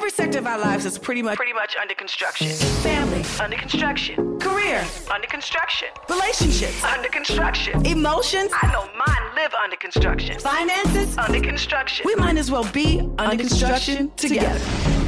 Every sector of our lives is pretty much pretty much under construction. Family under construction. Career under construction. Relationships under construction. Emotions I know mine live under construction. Finances under construction. We might as well be under, under construction, construction together. together.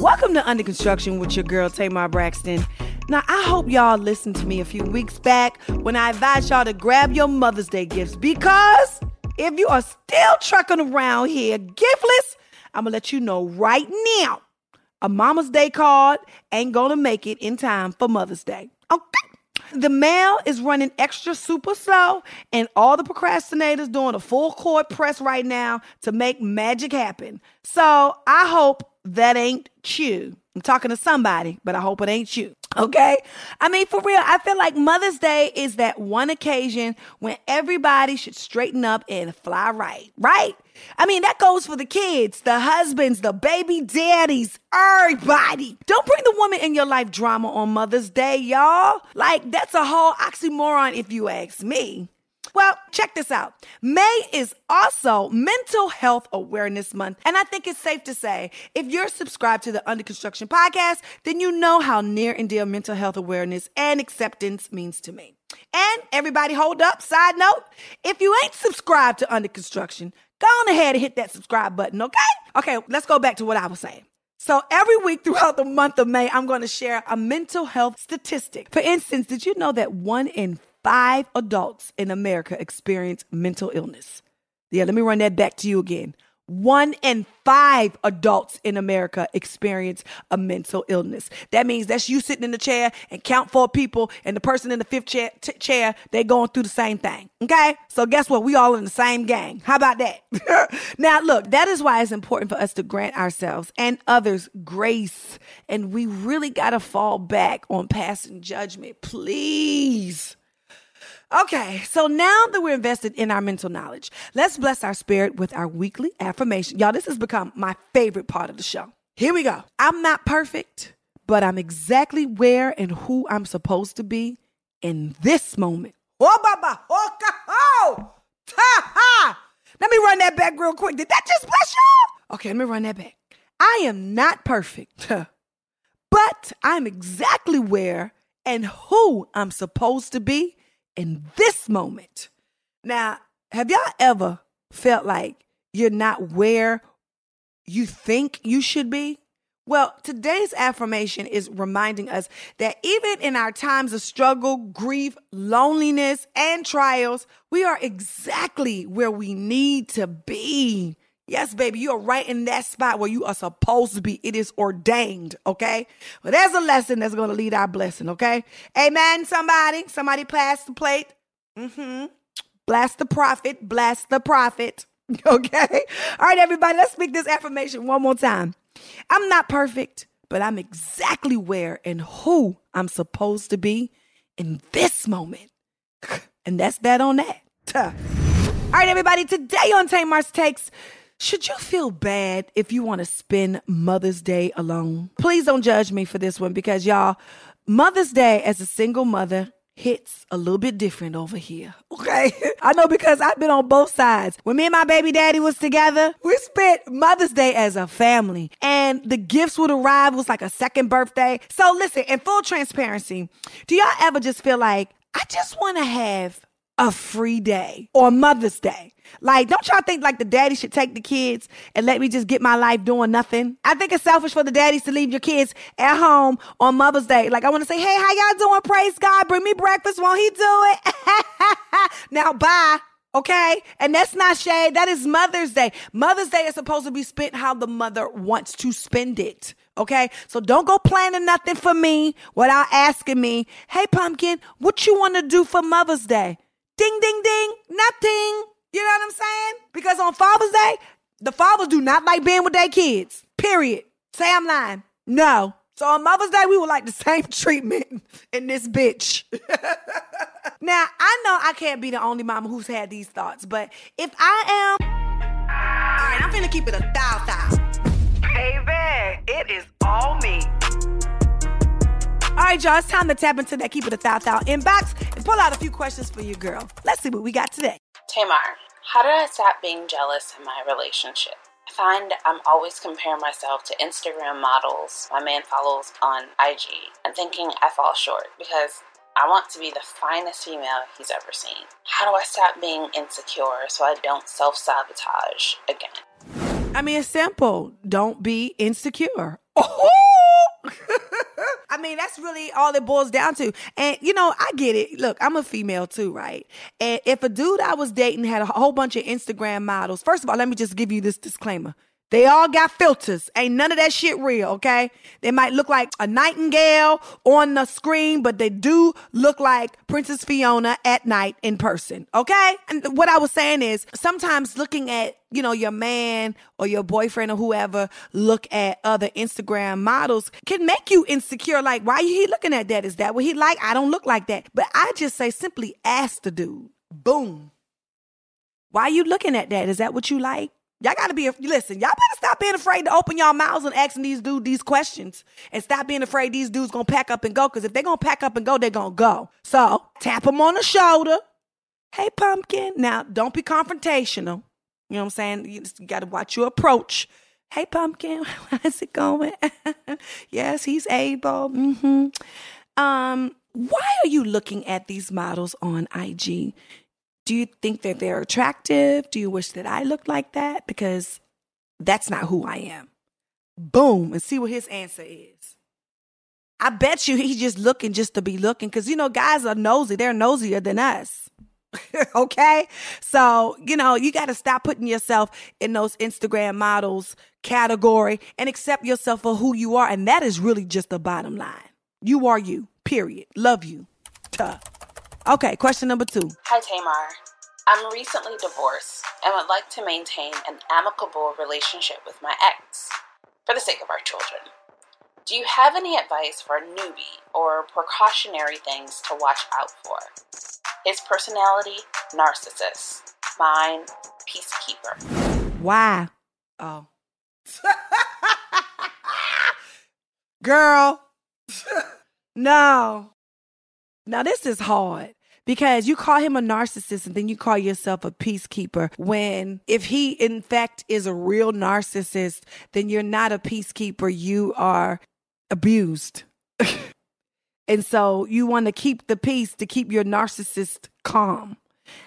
Welcome to Under Construction with your girl Tamar Braxton. Now, I hope y'all listened to me a few weeks back when I advised y'all to grab your Mother's Day gifts because if you are still trucking around here giftless, I'm gonna let you know right now a Mama's Day card ain't gonna make it in time for Mother's Day. Okay. The mail is running extra super slow, and all the procrastinators doing a full court press right now to make magic happen. So I hope that ain't you. I'm talking to somebody, but I hope it ain't you. Okay? I mean, for real, I feel like Mother's Day is that one occasion when everybody should straighten up and fly right, right? I mean, that goes for the kids, the husbands, the baby daddies, everybody. Don't bring the woman in your life drama on Mother's Day, y'all. Like, that's a whole oxymoron if you ask me. Well, check this out. May is also Mental Health Awareness Month. And I think it's safe to say if you're subscribed to the Under Construction podcast, then you know how near and dear mental health awareness and acceptance means to me. And everybody, hold up. Side note if you ain't subscribed to Under Construction, go on ahead and hit that subscribe button, okay? Okay, let's go back to what I was saying. So every week throughout the month of May, I'm going to share a mental health statistic. For instance, did you know that one in five adults in America experience mental illness. Yeah, let me run that back to you again. One in five adults in America experience a mental illness. That means that's you sitting in the chair and count four people, and the person in the fifth chair, t- chair they going through the same thing. Okay, so guess what? We all in the same gang. How about that? now, look, that is why it's important for us to grant ourselves and others grace, and we really got to fall back on passing judgment, please. Okay, so now that we're invested in our mental knowledge, let's bless our spirit with our weekly affirmation. Y'all, this has become my favorite part of the show. Here we go. I'm not perfect, but I'm exactly where and who I'm supposed to be in this moment. Oh, baba, oh, oh, ha, ha. Let me run that back real quick. Did that just bless y'all? Okay, let me run that back. I am not perfect, but I'm exactly where and who I'm supposed to be in this moment. Now, have y'all ever felt like you're not where you think you should be? Well, today's affirmation is reminding us that even in our times of struggle, grief, loneliness, and trials, we are exactly where we need to be. Yes, baby, you are right in that spot where you are supposed to be. It is ordained, okay? Well, there's a lesson that's going to lead our blessing, okay? Amen, somebody. Somebody pass the plate. Mm-hmm. Blast the prophet. Blast the prophet. Okay? All right, everybody, let's speak this affirmation one more time. I'm not perfect, but I'm exactly where and who I'm supposed to be in this moment. And that's that on that. All right, everybody, today on Tamar's Takes, should you feel bad if you want to spend Mother's Day alone? Please don't judge me for this one because y'all, Mother's Day as a single mother hits a little bit different over here. Okay. I know because I've been on both sides. When me and my baby daddy was together, we spent Mother's Day as a family and the gifts would arrive. It was like a second birthday. So listen, in full transparency, do y'all ever just feel like, I just want to have a free day or Mother's Day. Like, don't y'all think like the daddy should take the kids and let me just get my life doing nothing? I think it's selfish for the daddies to leave your kids at home on Mother's Day. Like, I want to say, hey, how y'all doing? Praise God. Bring me breakfast. Won't he do it? now, bye. Okay? And that's not shade. That is Mother's Day. Mother's Day is supposed to be spent how the mother wants to spend it. Okay. So don't go planning nothing for me without asking me, Hey, pumpkin, what you want to do for Mother's Day? Ding, ding, ding. Nothing. You know what I'm saying? Because on Father's Day, the fathers do not like being with their kids. Period. Say I'm lying. No. So on Mother's Day, we would like the same treatment in this bitch. now, I know I can't be the only mama who's had these thoughts, but if I am. All right, I'm finna keep it a thou thou. Baby, it is all me. All right, y'all, it's time to tap into that Keep It a Thou Thou inbox and pull out a few questions for you, girl. Let's see what we got today. Tamar, how did I stop being jealous in my relationship? I find I'm always comparing myself to Instagram models my man follows on IG and thinking I fall short because I want to be the finest female he's ever seen. How do I stop being insecure so I don't self sabotage again? I mean, it's simple. Don't be insecure. I mean, that's really all it boils down to. And, you know, I get it. Look, I'm a female too, right? And if a dude I was dating had a whole bunch of Instagram models, first of all, let me just give you this disclaimer. They all got filters. Ain't none of that shit real, okay? They might look like a nightingale on the screen, but they do look like Princess Fiona at night in person, okay? And what I was saying is sometimes looking at, you know, your man or your boyfriend or whoever look at other Instagram models can make you insecure. Like, why he looking at that? Is that what he like? I don't look like that. But I just say simply ask the dude. Boom. Why are you looking at that? Is that what you like? Y'all gotta be, listen, y'all better stop being afraid to open y'all mouths and asking these dudes these questions and stop being afraid these dudes gonna pack up and go. Cause if they gonna pack up and go, they gonna go. So tap them on the shoulder. Hey, pumpkin. Now, don't be confrontational. You know what I'm saying? You, just, you gotta watch your approach. Hey, pumpkin, how's it going? yes, he's able. Mm-hmm. Um, why are you looking at these models on IG? Do you think that they're attractive? Do you wish that I looked like that? Because that's not who I am. Boom, and see what his answer is. I bet you he's just looking just to be looking because, you know, guys are nosy. They're nosier than us. okay? So, you know, you got to stop putting yourself in those Instagram models category and accept yourself for who you are. And that is really just the bottom line. You are you, period. Love you. Tuh. Okay, question number two. Hi, Tamar. I'm recently divorced and would like to maintain an amicable relationship with my ex for the sake of our children. Do you have any advice for a newbie or precautionary things to watch out for? His personality, narcissist. Mine, peacekeeper. Why? Oh. Girl. no. Now, this is hard because you call him a narcissist and then you call yourself a peacekeeper when if he in fact is a real narcissist then you're not a peacekeeper you are abused and so you want to keep the peace to keep your narcissist calm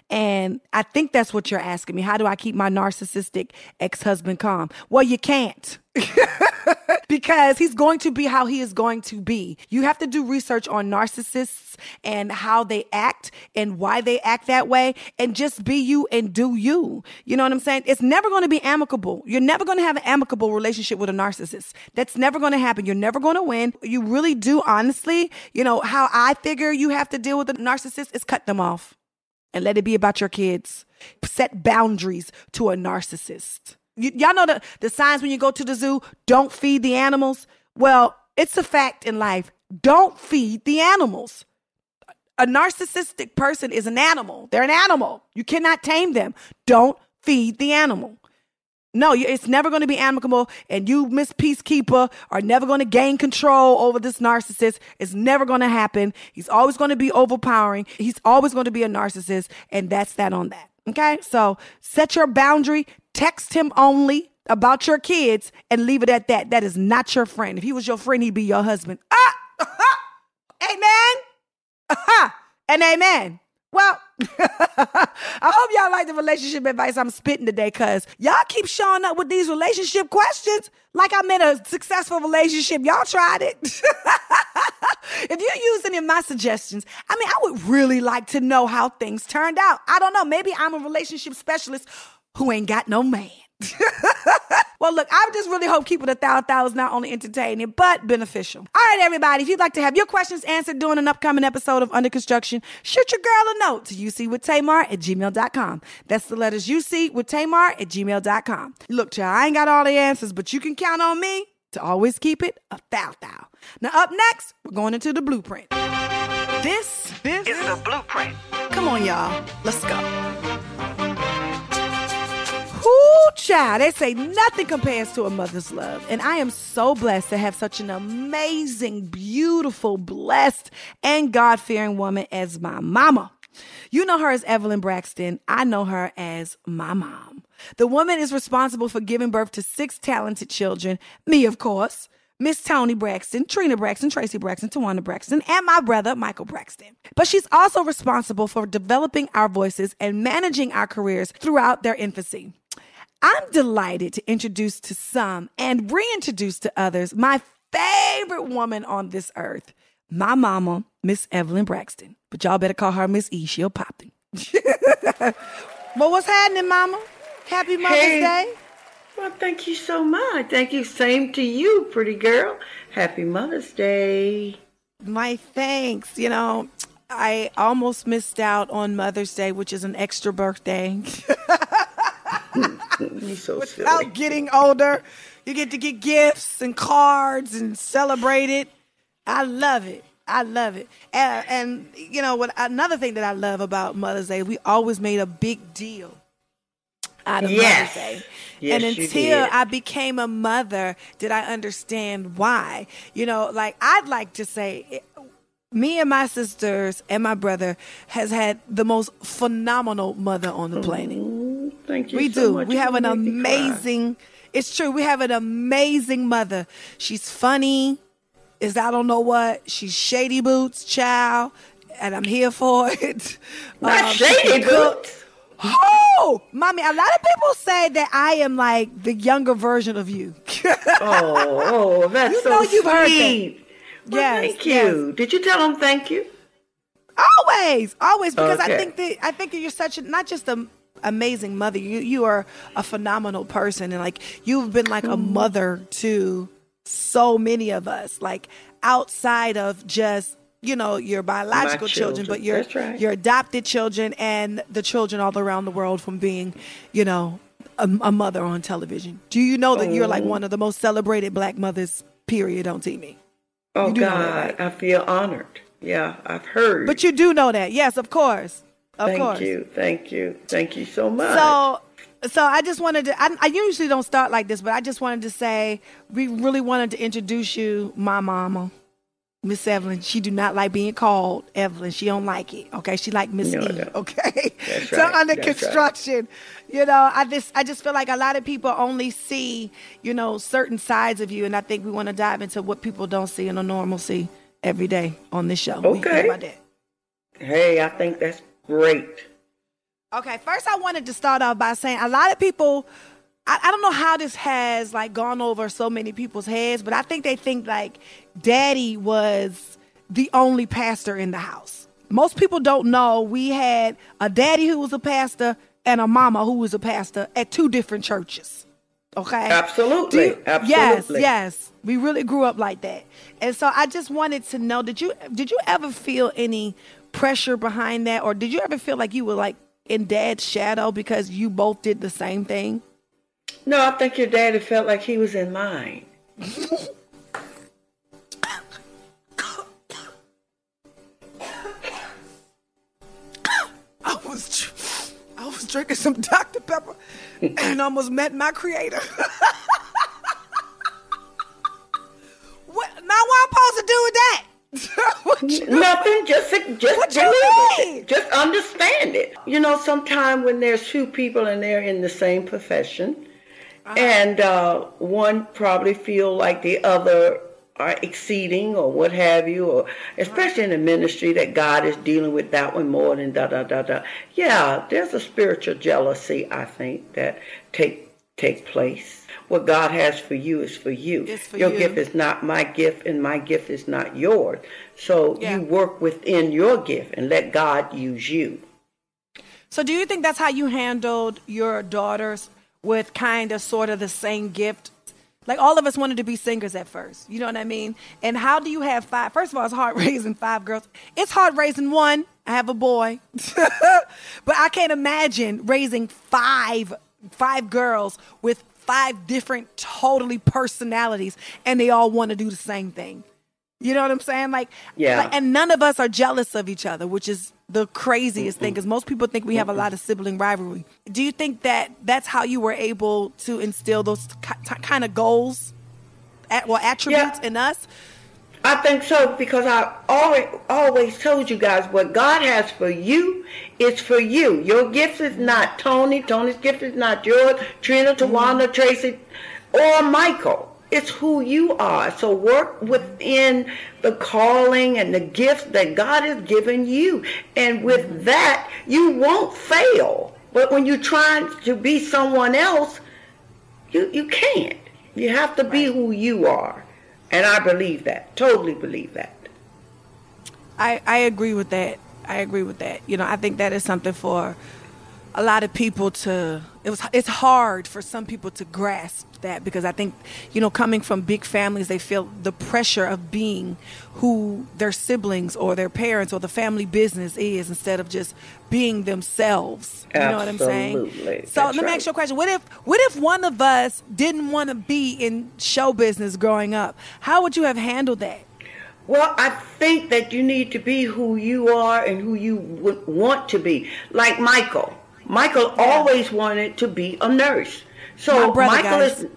and I think that's what you're asking me. How do I keep my narcissistic ex husband calm? Well, you can't. because he's going to be how he is going to be. You have to do research on narcissists and how they act and why they act that way and just be you and do you. You know what I'm saying? It's never going to be amicable. You're never going to have an amicable relationship with a narcissist. That's never going to happen. You're never going to win. You really do, honestly, you know, how I figure you have to deal with a narcissist is cut them off and let it be about your kids. Set boundaries to a narcissist. Y- y'all know the, the signs when you go to the zoo don't feed the animals? Well, it's a fact in life. Don't feed the animals. A narcissistic person is an animal. They're an animal. You cannot tame them. Don't feed the animal. No, it's never going to be amicable. And you, Miss Peacekeeper, are never going to gain control over this narcissist. It's never going to happen. He's always going to be overpowering. He's always going to be a narcissist. And that's that on that. Okay. So set your boundary, text him only about your kids and leave it at that. That is not your friend. If he was your friend, he'd be your husband. Ah! amen. And amen. Well, I hope y'all like the relationship advice I'm spitting today because y'all keep showing up with these relationship questions like I'm in a successful relationship. Y'all tried it. if you use any of my suggestions, I mean, I would really like to know how things turned out. I don't know. Maybe I'm a relationship specialist who ain't got no man. well, look, I just really hope Keep It a Thou Thou is not only entertaining, but beneficial. All right, everybody, if you'd like to have your questions answered during an upcoming episode of Under Construction, shoot your girl a note to UC with Tamar at gmail.com. That's the letters UC with Tamar at gmail.com. Look, child, I ain't got all the answers, but you can count on me to always keep it a thou thou. Now, up next, we're going into the blueprint. This, this is the blueprint. Come on, y'all. Let's go. Child. They say nothing compares to a mother's love. And I am so blessed to have such an amazing, beautiful, blessed, and God fearing woman as my mama. You know her as Evelyn Braxton. I know her as my mom. The woman is responsible for giving birth to six talented children, me, of course. Miss Toni Braxton, Trina Braxton, Traci Braxton, Towanda Braxton, and my brother, Michael Braxton. But she's also responsible for developing our voices and managing our careers throughout their infancy. I'm delighted to introduce to some and reintroduce to others my favorite woman on this earth, my mama, Miss Evelyn Braxton. But y'all better call her Miss E. She'll pop them. well, what's happening, mama? Happy Mother's hey. Day. Well, thank you so much. Thank you. Same to you, pretty girl. Happy Mother's Day. My thanks. You know, I almost missed out on Mother's Day, which is an extra birthday. So Without silly. getting older, you get to get gifts and cards and celebrate it. I love it. I love it. And, and you know what? Another thing that I love about Mother's Day, we always made a big deal out of yes. Mother's Day. Yes, and until I became a mother, did I understand why? You know, like I'd like to say, eh, me and my sisters and my brother has had the most phenomenal mother on the planet. Thank you. We so do. Much. We have an amazing. It's true. We have an amazing mother. She's funny. Is I don't know what. She's shady boots, child, and I'm here for it. Not um, shady boots. Oh, mommy, a lot of people say that I am like the younger version of you. oh, oh, that's you so know you've sweet. Heard that. Well, yes, thank you. Yes. Did you tell them thank you? Always, always, because okay. I think that I think that you're such a not just a amazing mother. You you are a phenomenal person, and like you've been like a Mm. mother to so many of us. Like outside of just you know your biological children, children, but your right. your adopted children and the children all around the world from being, you know, a, a mother on television. Do you know that you're like Oh. one of the most celebrated black mothers? Period on TV. Oh do that, God, right? I feel honored. Yeah, I've heard. But you do know that, yes, of course, of thank course. you, thank you, thank you so much. So, so I just wanted to. I, I usually don't start like this, but I just wanted to say we really wanted to introduce you, my mama, Miss Evelyn. She do not like being called Evelyn. She don't like it. Okay, she like Miss No, E. Okay, That's so right, under that's right. construction, you know, I just I just feel like a lot of people only see you know certain sides of you, and I think we want to dive into what people don't see in a normalcy every day on this show. What do you think Okay. hey, I think that's great. Okay, first I wanted to start off by saying a lot of people I, I don't know how this has like gone over so many people's heads, but I think they think like daddy was the only pastor in the house. Most people don't know we had a daddy who was a pastor and a mama who was a pastor at two different churches. Okay. Absolutely, you- Yes, yes. We really grew up like that. And so I just wanted to know did you did you ever feel any pressure behind that or did you ever feel like you were like in dad's shadow because you both did the same thing? No, I think your daddy felt like he was in mine. I was I was drinking some Dr. Pepper and almost met my creator. what now what I'm supposed to do with that? Nothing, just just What you believe mean? it. Just understand it. You know, sometime when there's two people and they're in the same profession, Uh-huh. and uh, one probably feel like the other are exceeding or what have you, or especially in the ministry that God is dealing with that one more than da da da da. Yeah, there's a spiritual jealousy I think that take take place. What God has for you is for you. For Your you. gift is not my gift, and my gift is not yours. So Yeah. you work within your gift and let God use you. So do you think that's how you handled your daughters with kind of sort of the same gift? Like all of us wanted to be singers at first. You know what I mean? And how do you have five? First of all, it's hard raising five girls. It's hard raising one. I have a boy. but I can't imagine raising five five girls with five different totally personalities and they all want to do the same thing. You know what I'm saying? Like, yeah. Like, and none of us are jealous of each other, which is the craziest mm thing because most people think we have a lot of sibling rivalry. Do you think that that's how you were able to instill those kind of goals, at, well, attributes yeah. in us? I think so because I always always told you guys what God has for you is for you. Your gift is not Toni. Toni's gift is not yours. Trina, Towanda, mm Traci, or Michael. It's who you are. So work within the calling and the gift that God has given you. And with that, you won't fail. But when you're trying to be someone else, you, you can't. You have to be who you are. And I believe that. Totally believe that. I, I agree with that. I agree with that. You know, I think that is something for a lot of people to it was it's hard for some people to grasp that because I think you know coming from big families they feel the pressure of being who their siblings or their parents or the family business is instead of just being themselves. You know what I'm saying? So That's let me right. ask you a question. What if what if one of us didn't want to be in show business growing up? How would you have handled that? Well, I think that you need to be who you are and who you would want to be. Like Michael. Michael yeah. always wanted to be a nurse. So Michael guys. is,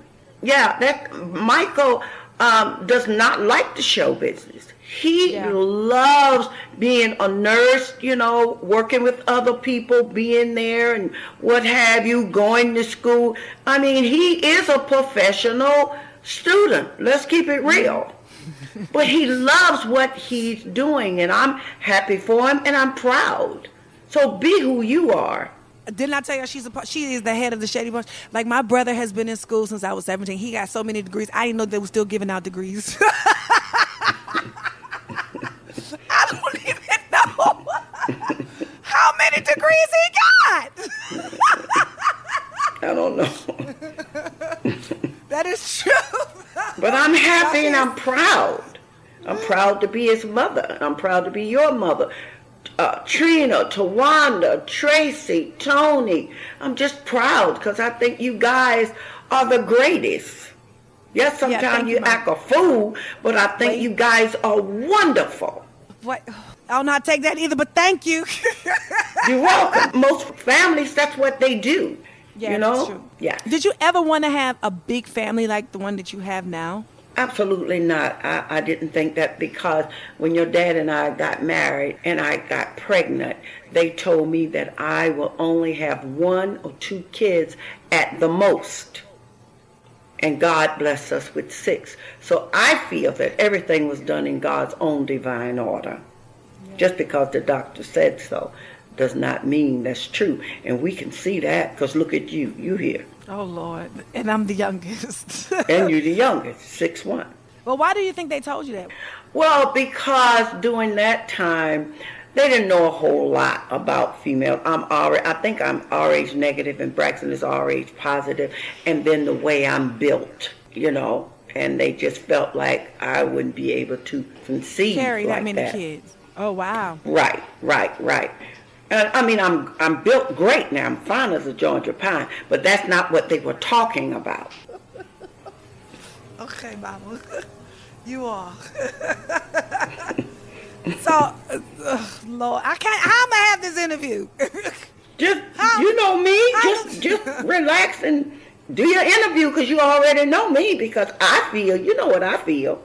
yeah, that Michael um, does not like the show business. He Yeah. loves being a nurse, you know, working with other people, being there and what have you, going to school. I mean, he is a professional student. Let's keep it real. but he loves what he's doing, and I'm happy for him, and I'm proud. So be who you are. Didn't I tell you she's a she is the head of the Shady Bunch? Like my brother has been in school since I was 17. He got so many degrees. I didn't know they were still giving out degrees. I don't even know how many degrees he got. I don't know. that is true. But I'm happy and I'm proud. I'm proud to be his mother. I'm proud to be your mother. Uh, Trina, Towanda, Traci, Toni. I'm just proud because I think you guys are the greatest. Yes, sometimes you, you act a fool, but I think Wait. you guys are wonderful. What? I'll not take that either, but thank you. You're welcome. Most families, that's what they do. yeah, you know? that's true. Yeah. Did you ever want to have a big family like the one that you have now? Absolutely not. I, I didn't think that because when your dad and I got married and I got pregnant, they told me that I will only have one or two kids at the most. And God blessed us with six. So I feel that everything was done in God's own divine order. Just because the doctor said so does not mean that's true. And we can see that because look at you. You here. Oh Lord, and I'm the youngest. And you're the youngest, six one. well, why do you think they told you that? Well, because during that time, they didn't know a whole lot about female. I'm RH, I think I'm RH negative and Braxton is RH positive, and then the way I'm built, you know, and they just felt like I wouldn't be able to conceive Carry like that many kids. Oh wow. Right, right, right. And I mean, I'm I'm built great now. I'm fine as a Georgia pine, but that's not what they were talking about. Okay, Mama. You are. so, uh, Lord, I can't. How am I going to have this interview? Just How- you know me, just just relax and do your interview because you already know me because I feel you know what I feel.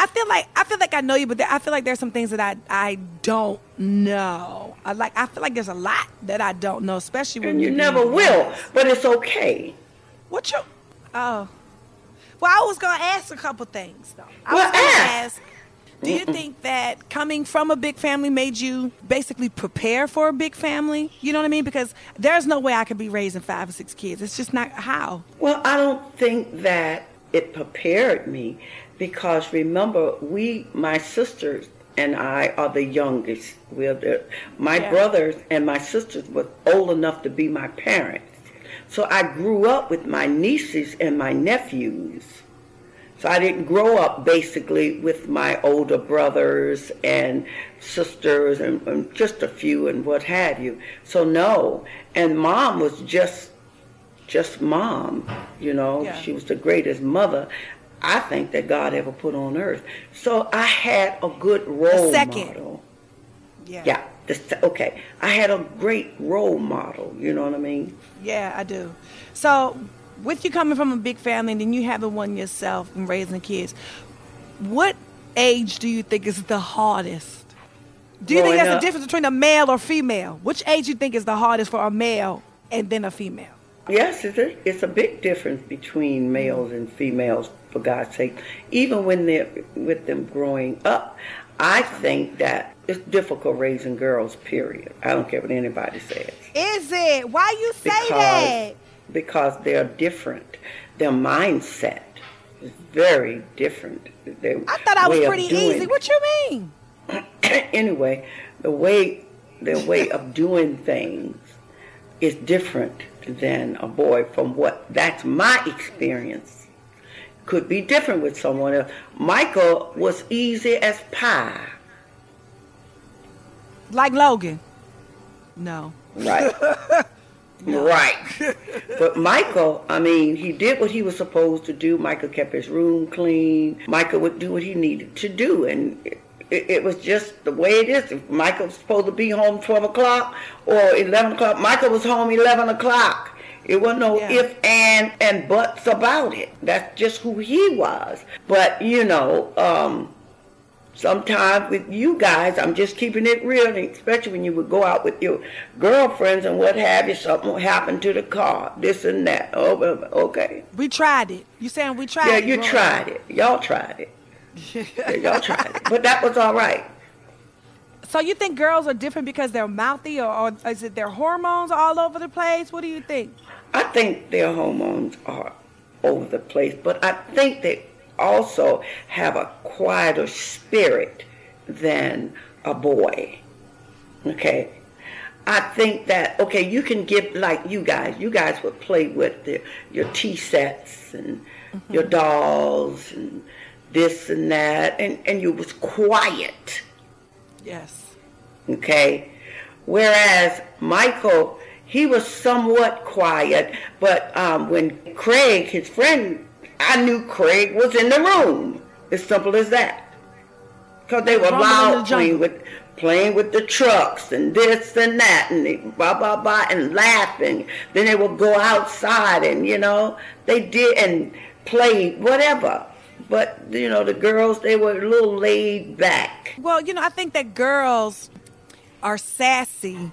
I feel like I feel like I know you, but there, I feel like there's some things that I I don't know. I like I feel like there's a lot that I don't know, especially when And you never will, but it's okay. What you? Oh, well, I was gonna ask a couple things though. I Well, was gonna ask. ask. Do you think that coming from a big family made you basically prepare for a big family? You know what I mean? Because there's no way I could be raising five or six kids. It's just not how. Well, I don't think that it prepared me because remember, we, my sisters and I are the youngest. We're the, my Yeah. brothers and my sisters were old enough to be my parents. So I grew up with my nieces and my nephews. So I didn't grow up basically with my older brothers and sisters and, and, just a few and what have you. So no, and mom was just just mom, you know. Yeah. She was the greatest mother I think that God ever put on earth. So I had a good role model. Yeah. Yeah. okay. I had a great role model. You know what I mean? Yeah, I do. So, with you coming from a big family and then you having one yourself and raising kids, what age do you think is the hardest? Do you Growing think that's the difference between a male or female? Which age do you think is the hardest for a male and then a female? Yes, it's a, it's a big difference between males and females, for God's sake. Even when they're with them growing up, I think that it's difficult raising girls, period. I don't care what anybody says. Is it? Why you say because, that? Because they're different. Their mindset is very different. Their I thought I was pretty doing, easy. What you mean? anyway, the way their way of doing things is different than a boy from what that's my experience could be different with someone else. Michael was easy as pie. Like logan? No. Right. No. right. But michael i mean he did what he was supposed to do. Michael kept his room clean. Michael would do what he needed to do. And it, it, was just the way it is. If Michael was supposed to be home 12 o'clock or 11 o'clock, Michael was home 11 o'clock. It wasn't no yeah. if, and, and buts about it. That's just who he was. But, you know, um, sometimes with you guys, I'm just keeping it real, especially when you would go out with your girlfriends and what have you, something will happen to the car, this and that. Oh, okay. We tried it. You saying we tried yeah, it? Yeah, you tried it. Y'all tried it y'all tried it, but that was all right. So you think girls are different because they're mouthy, or, or is it their hormones all over the place? What do you think? I think their hormones are over the place, but I think they also have a quieter spirit than a boy. Okay. I think that okay, you can give like you guys. You guys would play with the, your tea sets and mm-hmm. your dolls and this and that, and, and you was quiet. Yes. Okay. Whereas Michael, he was somewhat quiet, but um, when Craig, his friend, I knew Craig was in the room. As simple as that. Because they were loud playing with playing with the trucks and this and that and they, blah blah blah and laughing. Then they would go outside and you know they did and play whatever. But you know, the girls they were a little laid back. Well, you know, I think that girls are sassy,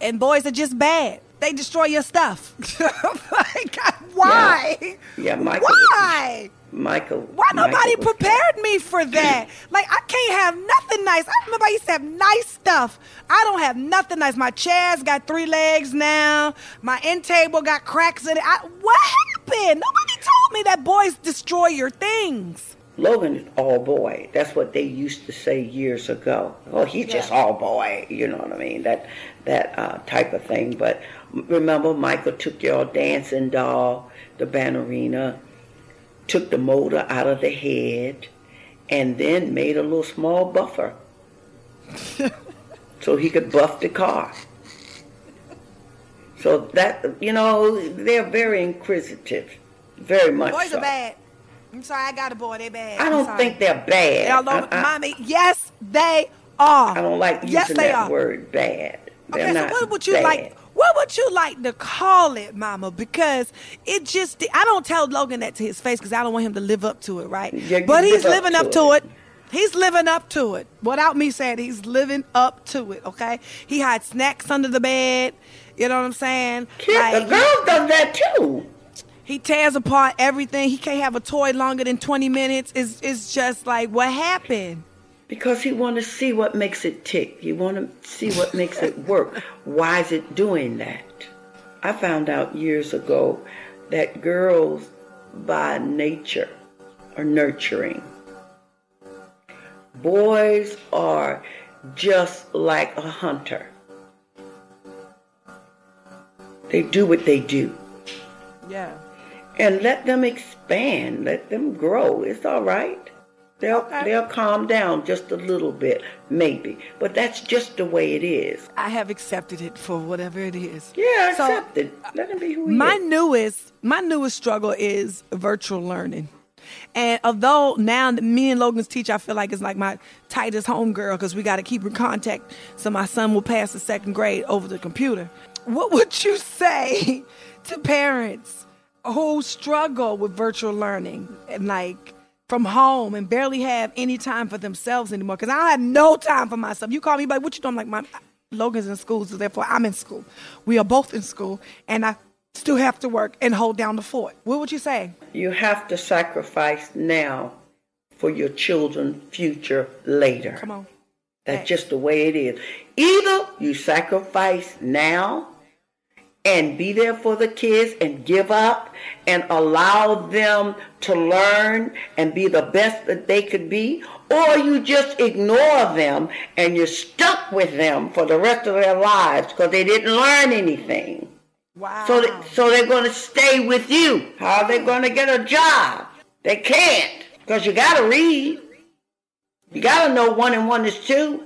and boys are just bad. They destroy your stuff. like, why? Yeah, yeah Michael. Why? Michael. Why nobody Michael prepared me for that? like I can't have nothing nice. I remember I used to have nice stuff. I don't have nothing nice. My chair's got three legs now. My end table got cracks in it. I, what Nobody told me that boys destroy your things. Logan is all boy. That's what they used to say years ago. Oh, he's yeah. just all boy. You know what I mean? That that uh, type of thing. But remember, Michael took your dancing doll, the ballerina, took the motor out of the head, and then made a little small buffer so he could buff the car. So that you know, they're very inquisitive, very much. Boys so. are bad. I'm sorry, I got a boy. They're bad. I don't think they're bad. They're all over, I, I, mommy. Yes, they are. I don't like using yes, that are. word bad. They're okay, so what would you bad. like? What would you like to call it, Mama? Because it just, I don't tell Logan that to his face because I don't want him to live up to it, right? Yeah, but he's living up to, up to it. it. He's living up to it. Without me saying he's living up to it, okay? He hides snacks under the bed. You know what I'm saying? Kid, like, the girl does that too. He tears apart everything. He can't have a toy longer than 20 minutes. It's, it's just like, what happened? because he want to see what makes it tick. He want to see what makes it work. Why is it doing that? I found out years ago that girls by nature are nurturing. Boys are just like a hunter. They do what they do. Yeah. And let them expand. Let them grow. It's all right. They'll Okay. they'll calm down just a little bit, maybe. But that's just the way it is. I have accepted it for whatever it is. Yeah, So, accept it. Let him be who he My is. newest, my newest struggle is virtual learning. And although now that me and Logan's teacher, I feel like it's like my tightest homegirl because we got to keep in contact so my son will pass the second grade over the computer. What would you say to parents who struggle with virtual learning and like from home and barely have any time for themselves anymore? Because I don't have no time for myself. You call me like, what you doing? I'm like, my Logan's in school, so therefore I'm in school. We are both in school, and I still have to work and hold down the fort. What would you say? You have to sacrifice now for your children's future later. Come on. That's just the way it is. Either you sacrifice now and be there for the kids and give up and allow them to learn and be the best that they could be, or you just ignore them and you're stuck with them for the rest of their lives because they didn't learn anything. Wow. So, they, so they're going to stay with you. How are they going to get a job? They can't because you got to read. You got to know one and one is 2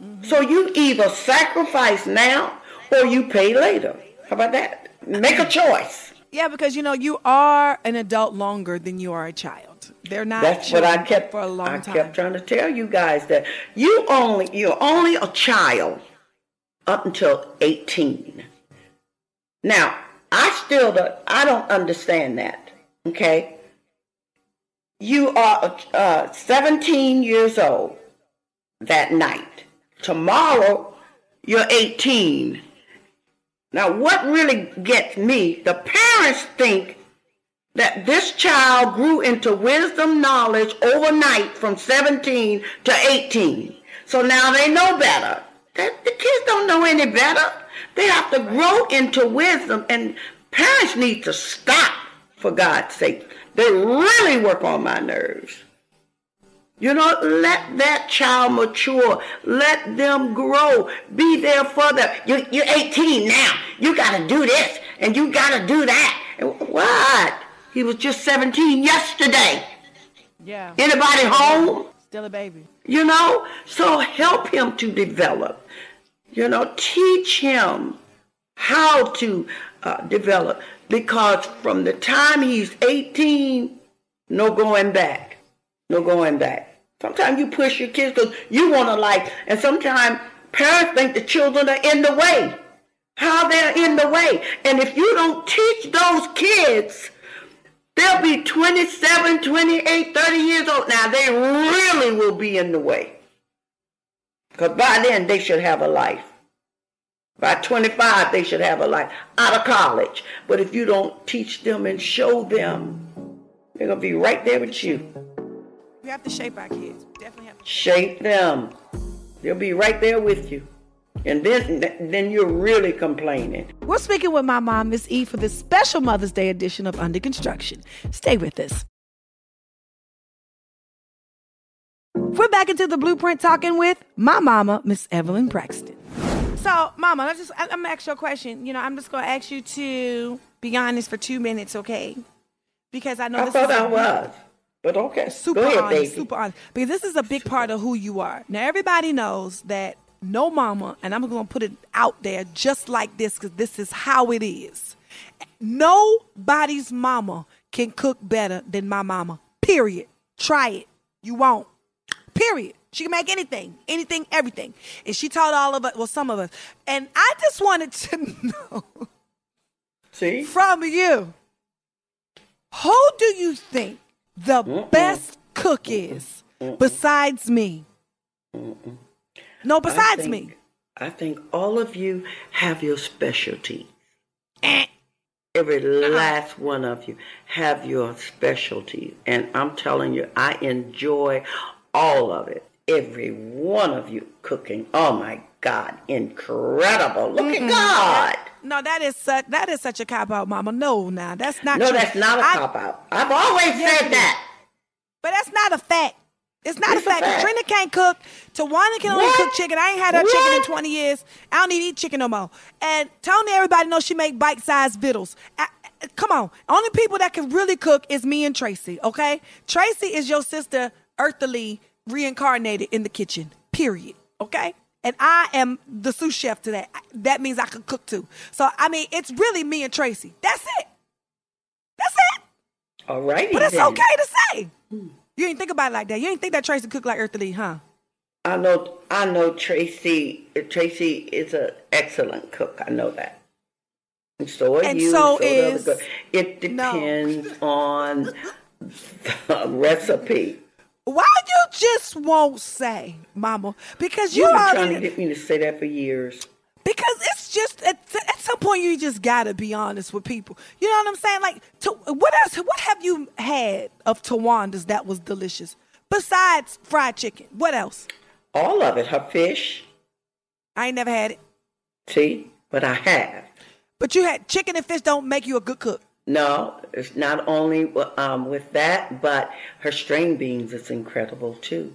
mm-hmm. So you either sacrifice now or you pay later. How about that? Make a choice. yeah, because you know you are an adult longer than you are a child. They're not. That's what I kept. for a long I time. I kept trying to tell you guys that you only you're only a child up until 18. Now, I still don't, I don't understand that. Okay, you are uh, 17 years old that night. Tomorrow, you're 18. Now, what really gets me? The parents think that this child grew into wisdom knowledge overnight from 17 to 18. So now they know better. The kids don't know any better. They have to grow into wisdom and parents need to stop for God's sake. They really work on my nerves. You know, let that child mature. Let them grow. Be there for them. You, you're 18 now. You got to do this and you got to do that. What? He was just 17 yesterday. Yeah. Anybody home? Still a baby. You know? So help him to develop. You know, teach him how to uh, develop. Because from the time he's 18, no going back. No going back. Sometimes you push your kids because you want to like, and sometimes parents think the children are in the way. How they're in the way. And if you don't teach those kids, they'll be 27, 28, 30 years old. Now they really will be in the way. Because by then they should have a life. By 25, they should have a life out of college. But if you don't teach them and show them, they're going to be right there with you. We have to shape our kids. Definitely have to. Shape them. They'll be right there with you. And then, then you're really complaining. We're speaking with my mom, Miss E, for this special Mother's Day edition of Under Construction. Stay with us. We're back into the blueprint talking with my mama, Miss Evelyn Braxton. So, mama, let's just, I- I'm gonna ask you a question. You know, I'm just gonna ask you to be honest for two minutes, okay? Because I know I this thought is a I was. But okay. super ahead, honest, baby. super honest. Because this is a big part of who you are. Now everybody knows that no mama, and I'm gonna put it out there just like this because this is how it is. Nobody's mama can cook better than my mama. Period. Try it. You won't. Period. She can make anything, anything, everything. And she taught all of us, well, some of us. And I just wanted to know See? from you. Who do you think the best cook is besides me? No, I besides think- me. I think all of you have your specialty. Eh. Every last one of you have your specialty. And I'm telling you, I enjoy all of it. Every one of you cooking. Oh my God, incredible. Look at God. No, that is such that is such a cop out, Mama. No, now that's not. No, true. that's not a cop out. I've always Yes, said that. But that's not a fact. It's not It's a a fact. fact. Trina can't cook. Towanda can only What? cook chicken. I ain't had her chicken in 20 years. I don't need to eat chicken no more. And Toni, everybody knows she make bite-sized vittles. I, come on. Only people that can really cook is me and Traci, okay? Traci is your sister, earthly reincarnated in the kitchen, period, okay? And I am the sous chef today. That means I can cook too. So, I mean, it's really me and Traci. That's it. That's it. All righty. But it's then. okay to say. You ain't think about it like that. You ain't think that Traci cooked like Earthly, huh? I know. I know Traci. Traci is an excellent cook. I know that. And so are And you. so other is-. It No. depends on the recipe. Why you just won't say, Mama? Because you You've been trying to get me to say that for years. because it's just at, at some point you just gotta be honest with people. You know what I'm saying? Like, to, what else? What have you had of Towanda's that was delicious besides fried chicken? What else? All of it. Her fish. I ain't never had it. See, but I have. But you had chicken and fish don't make you a good cook. No, it's not only um, with that, but her string beans is incredible too.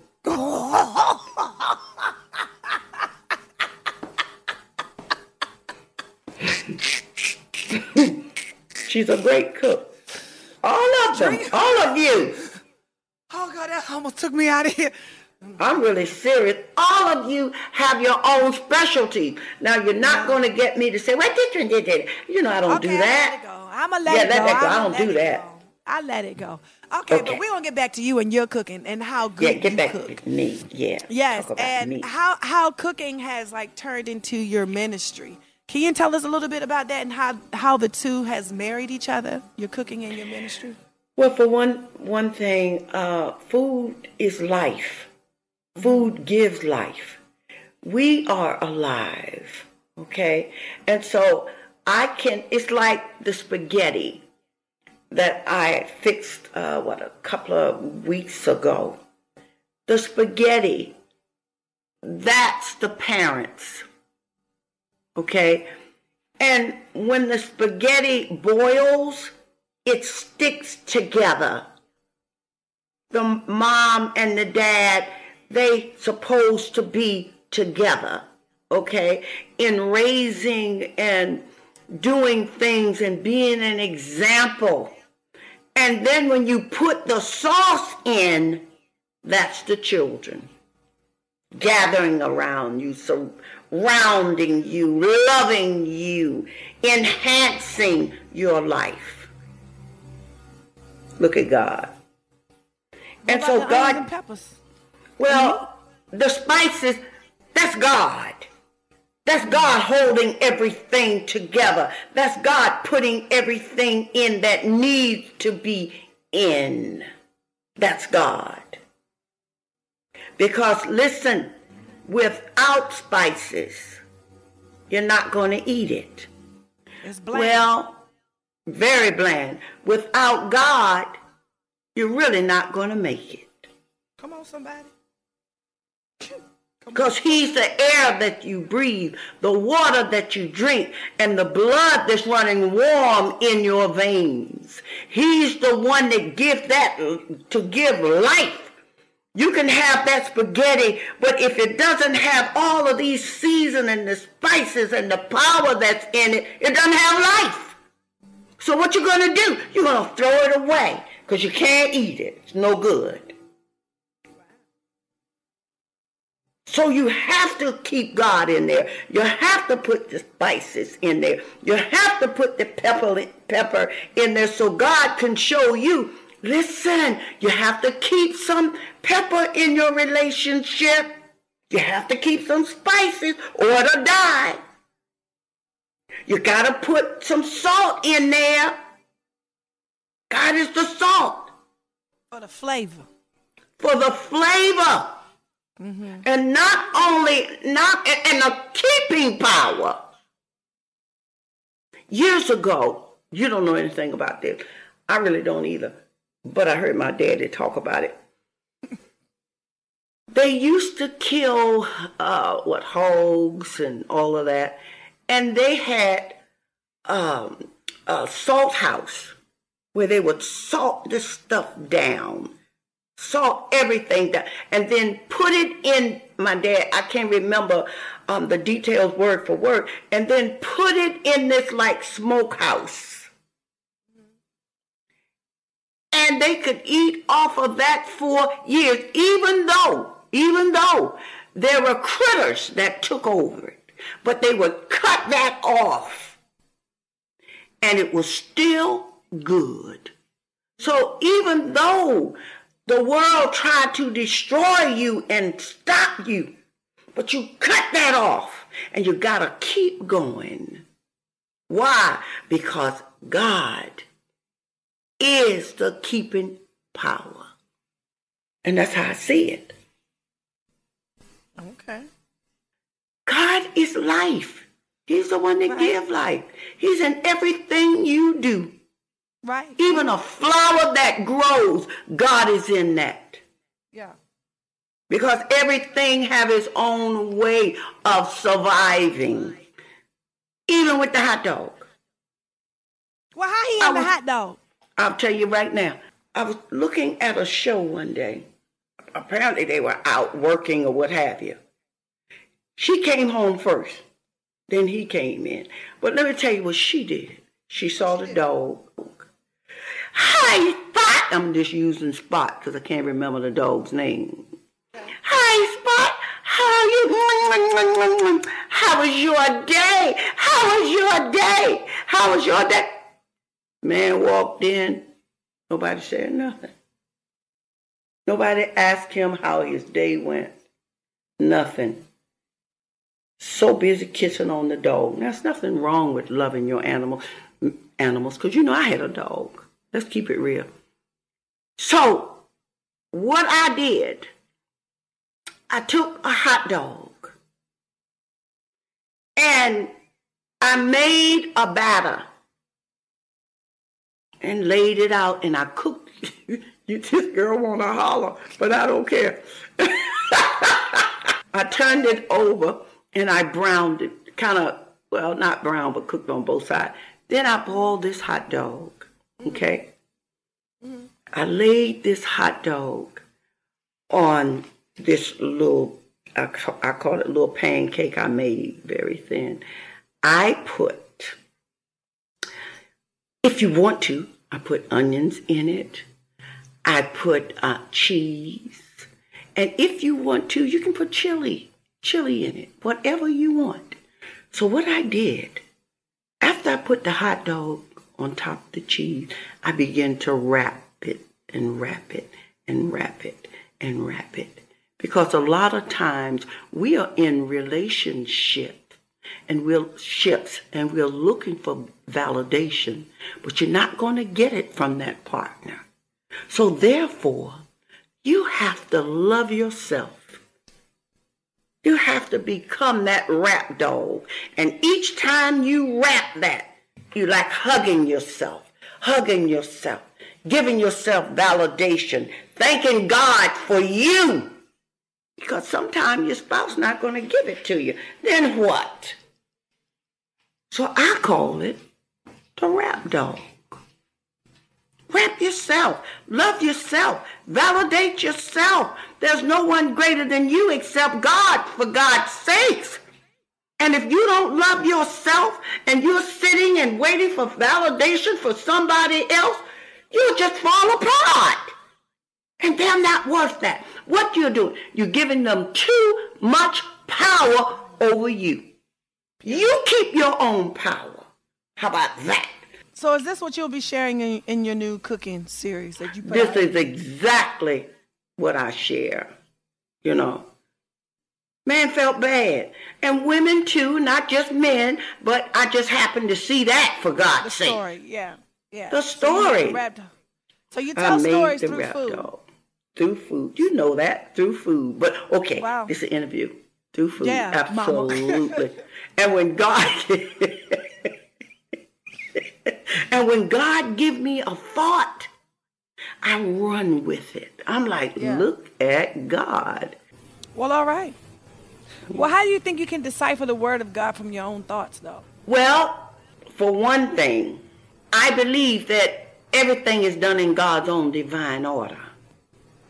She's a great cook. All of them, all of you. Oh God, that almost took me out of here. I'm really serious. All of you have your own specialty. Now you're not going to get me to say, "What did you did it?" You know, I don't okay, do that. Let it go. I'ma let Yeah, it let go. that go. I don't do that. go. I let it go. Okay, Okay. but we're gonna get back to you and your cooking and how good Yeah, get you back cook. to me. Yeah. Yes, and me. how how cooking has like turned into your ministry. Can you tell us a little bit about that and how how the two has married each other, your cooking and your ministry? Well, for one one thing, uh, food is life. Food gives life. We are alive, okay? And so I can. It's like the spaghetti that I fixed. Uh, what a couple of weeks ago. The spaghetti. That's the parents, okay? And when the spaghetti boils, it sticks together. The mom and the dad, they supposed to be together, okay? In raising and doing things and being an example. And then when you put the sauce in, that's the children gathering around you, surrounding you, loving you, enhancing your life. Look at God. And so about the onions and God, well, mm-hmm. the spices, that's God. That's God holding everything together. That's God putting everything in that needs to be in. That's God. Because listen, without spices, you're not going to eat it. It's bland. Well, very bland. Without God, you're really not going to make it. come on, somebody. Because He's the air that you breathe, the water that you drink, and the blood that's running warm in your veins. He's the one that gives that to give life. You can have that spaghetti, but if it doesn't have all of these seasoning, and the spices, and the power that's in it, it doesn't have life. So what you gonna do? You're gonna throw it away because you can't eat it. It's no good. So you have to keep God in there. You have to put the spices in there. You have to put the pepper pepper in there so God can show you. Listen, you have to keep some pepper in your relationship. You have to keep some spices or it'll die. You got to put some salt in there. God is the salt For the flavor. for the flavor. And not only not and a keeping power. Years ago, you don't know anything about this. I really don't either. But I heard my daddy talk about it. They used to kill uh, what hogs and all of that, and they had um, a salt house where they would salt this stuff down salt everything down, and then put it in my dad. I can't remember um, the details word for word, and then put it in this like smokehouse. and they could eat off of that for years, even though, even though there were critters that took over it. But they would cut that off, and it was still good. So even though the world tried to destroy you and stop you, but you cut that off and you got to keep going. Why? Because God is the keeping power. And that's how I see it. Okay. God is life. He's the one that right. gives life. He's in everything you do. Right. Even a flower that grows, God is in that. Yeah. Because everything have its own way of surviving. Even with the hot dog. Well, how he have a hot dog? I'll tell you right now. I was looking at a show one day. Apparently they were out working or what have you. She came home first. Then he came in. But let me tell you what she did. She saw the dog. Hi, Spot. I'm just using Spot because I can't remember the dog's name. Hi, Spot. How you? How was your day? How was your day? How was your day? Man walked in. Nobody said nothing. Nobody asked him how his day went. Nothing. So busy kissing on the dog. There's nothing wrong with loving your animal, animals, because you know I had a dog. Let's keep it real. So, what I did, I took a hot dog and I made a batter and laid it out and I cooked. you, this girl want to holler, but I don't care. I turned it over and I browned it, kind of, well, not brown, but cooked on both sides. Then I boiled this hot dog. Okay? Mm-hmm. I laid this hot dog on this little, I, I call it a little pancake I made very thin. I put, if you want to, I put onions in it. I put uh, cheese. And if you want to, you can put chili, chili in it, whatever you want. So what I did, after I put the hot dog on top of the cheese, I began to wrap it and wrap it and wrap it and wrap it. Because a lot of times we are in relationship and we're ships and we're looking for validation, but you're not going to get it from that partner. So therefore, you have to love yourself. You have to become that wrap dog. And each time you wrap that, you like hugging yourself, hugging yourself, giving yourself validation, thanking God for you. Because sometimes your spouse not going to give it to you. Then what? So I call it the wrap dog. Wrap yourself. Love yourself. Validate yourself. There's no one greater than you except God, for God's sakes. And if you don't love yourself and you're sitting and waiting for validation for somebody else, you'll just fall apart. And they're not worth that. What you're doing, you're giving them too much power over you. You keep your own power. How about that? So is this what you'll be sharing in, in your new cooking series that you put This out? is exactly what I share. You know, Man felt bad. And women too, not just men, but I just happened to see that for God's the sake. story, yeah. Yeah. The story. So you, so you tell stories through food. Dog. Through food. You know that. Through food. But okay, wow. this is an interview. Through food. Yeah, Absolutely. and when God and when God give me a thought, I run with it. I'm like, yeah. look at God. Well, all right. Well, how do you think you can decipher the word of God from your own thoughts, though? Well, for one thing, I believe that everything is done in God's own divine order.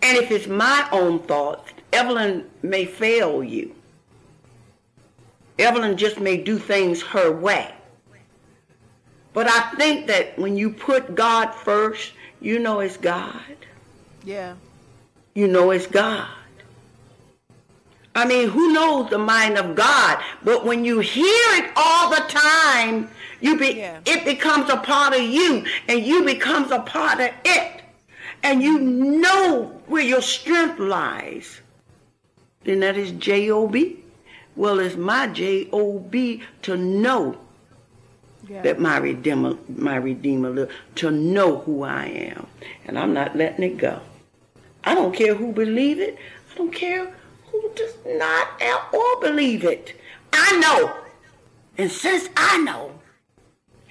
And if it's my own thoughts, Evelyn may fail you. Evelyn just may do things her way. But I think that when you put God first, you know it's God. Yeah. You know it's God. I mean, who knows the mind of God? But when you hear it all the time, you be yeah. it becomes a part of you, and you becomes a part of it, and you know where your strength lies. And that is J O B. Well, it's my J O B to know yeah. that my redeemer, my redeemer, to know who I am, and I'm not letting it go. I don't care who believe it. I don't care who does not at all believe it. I know. And since I know,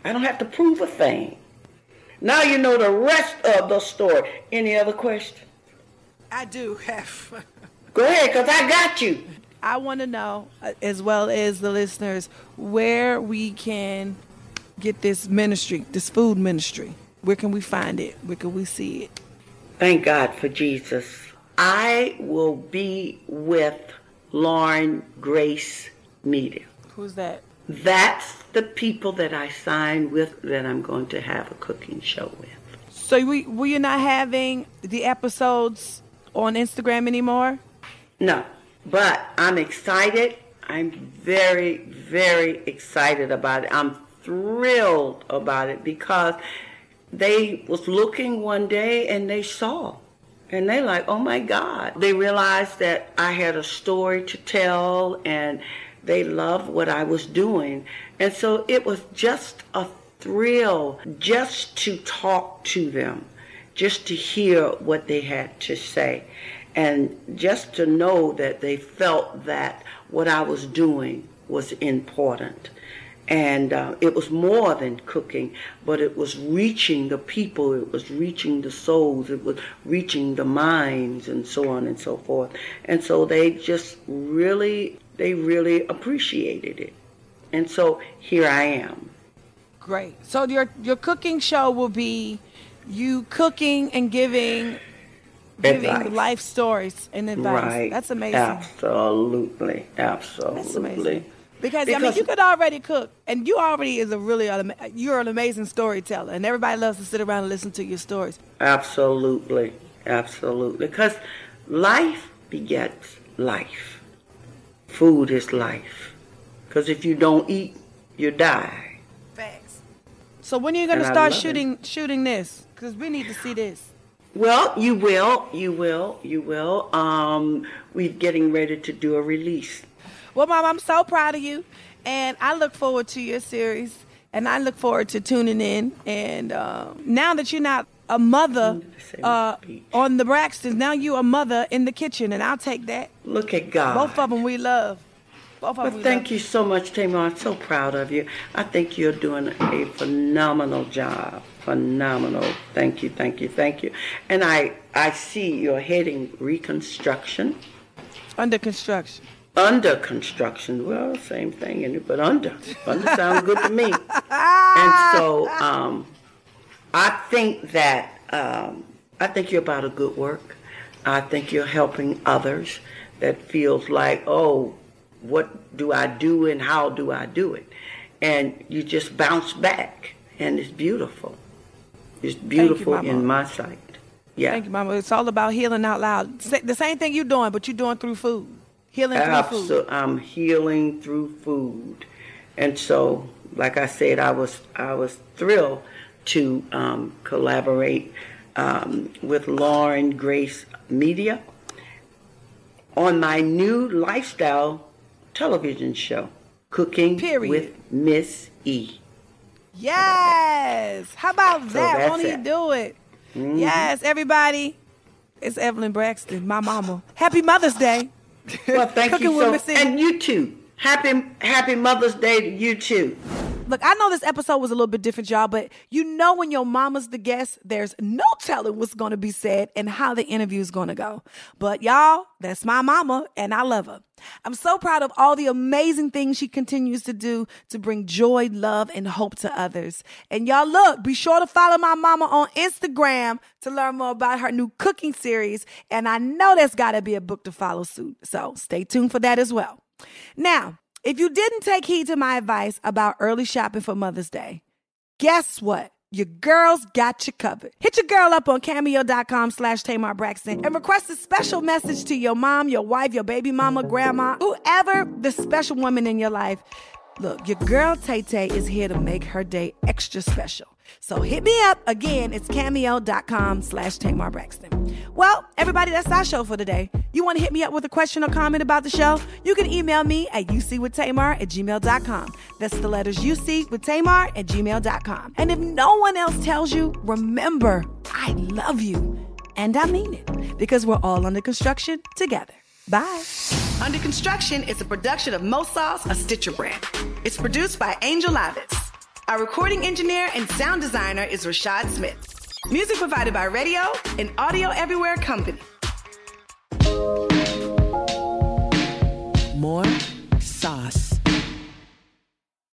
I don't have to prove a thing. Now you know the rest of the story. Any other question? I do have. Go ahead, because I got you. I want to know, uh, as well as the listeners, where we can get this ministry, this food ministry. Where can we find it? Where can we see it? Thank God for Jesus. I will be with Lauren Grace Media. Who's that? That's the people that I signed with that I'm going to have a cooking show with. So we were you not having the episodes on Instagram anymore? No, but I'm excited. I'm very, very excited about it. I'm thrilled about it because they was looking one day and they saw and they like oh my god. They realized that i had a story to tell and they loved what i was doing. And so it was just a thrill just to talk to them just to hear what they had to say and just to know that they felt that what i was doing was important and uh, it was more than cooking, but it was reaching the people, it was reaching the souls, it was reaching the minds, and so on and so forth. And so they just really, they really appreciated it. And so here I am. Great. So your your cooking show will be you cooking and giving giving advice. life stories and advice. Right. That's amazing. Absolutely. Absolutely. Because, because, I mean, you could already cook, and you already is a really you're an amazing storyteller, and everybody loves to sit around and listen to your stories. Absolutely, absolutely. Because life begets life. Food is life. Because if you don't eat, you die. Facts. So when are you gonna start shooting it. shooting this? Because we need to see this. Well, you will, you will, you will. Um, we're getting ready to do a release well, Mom, I'm so proud of you, and I look forward to your series, and I look forward to tuning in. And uh, now that you're not a mother uh, on the Braxtons, now you're a mother in the kitchen, and I'll take that. Look at God. Both of them we love. Both of them. thank love. But thank you so much, Tamar. I'm so proud of you. I think you're doing a phenomenal job. Phenomenal. Thank you, thank you, thank you. And I, I see you're heading reconstruction. Under construction under construction. Well, same thing, but under. Under sounds good to me. And so um, I think that um, I think you're about a good work. I think you're helping others that feels like, oh, what do I do and how do I do it? And you just bounce back, and it's beautiful. It's beautiful you, in my sight. Yeah. Thank you, Mama. It's all about healing out loud. The same thing you're doing, but you're doing through food. Healing through food. I'm healing through food, and so, like I said, I was I was thrilled to um, collaborate um, with Lauren Grace Media on my new lifestyle television show, Cooking Period. with Miss E. Yes. How about so that? Won't you do it? Mm-hmm. Yes, everybody. It's Evelyn Braxton, my mama. Happy Mother's Day. Well, thank you so And you too. Happy Happy Mother's Day to you too. Look, I know this episode was a little bit different, y'all, but you know when your mama's the guest, there's no telling what's going to be said and how the interview is going to go. But y'all, that's my mama, and I love her. I'm so proud of all the amazing things she continues to do to bring joy, love, and hope to others. And y'all, look, be sure to follow my mama on Instagram to learn more about her new cooking series. And I know there's got to be a book to follow suit. So stay tuned for that as well. Now, if you didn't take heed to my advice about early shopping for Mother's Day, guess what? Your girl's got you covered. Hit your girl up on cameo.com slash Tamar Braxton and request a special message to your mom, your wife, your baby mama, grandma, whoever the special woman in your life. Look, your girl Tay Tay is here to make her day extra special. So hit me up. Again, it's cameo.com slash Tamar Braxton. Well, everybody, that's our show for today. You want to hit me up with a question or comment about the show? You can email me at ucwithtamar at gmail.com. That's the letters UC with Tamar at gmail.com. And if no one else tells you, remember, I love you. And I mean it because we're all under construction together. Bye. Under Construction is a production of Mo Sauce, a Stitcher brand. It's produced by Angel Lavitz. Our recording engineer and sound designer is Rashad Smith. Music provided by Radio and Audio Everywhere Company. More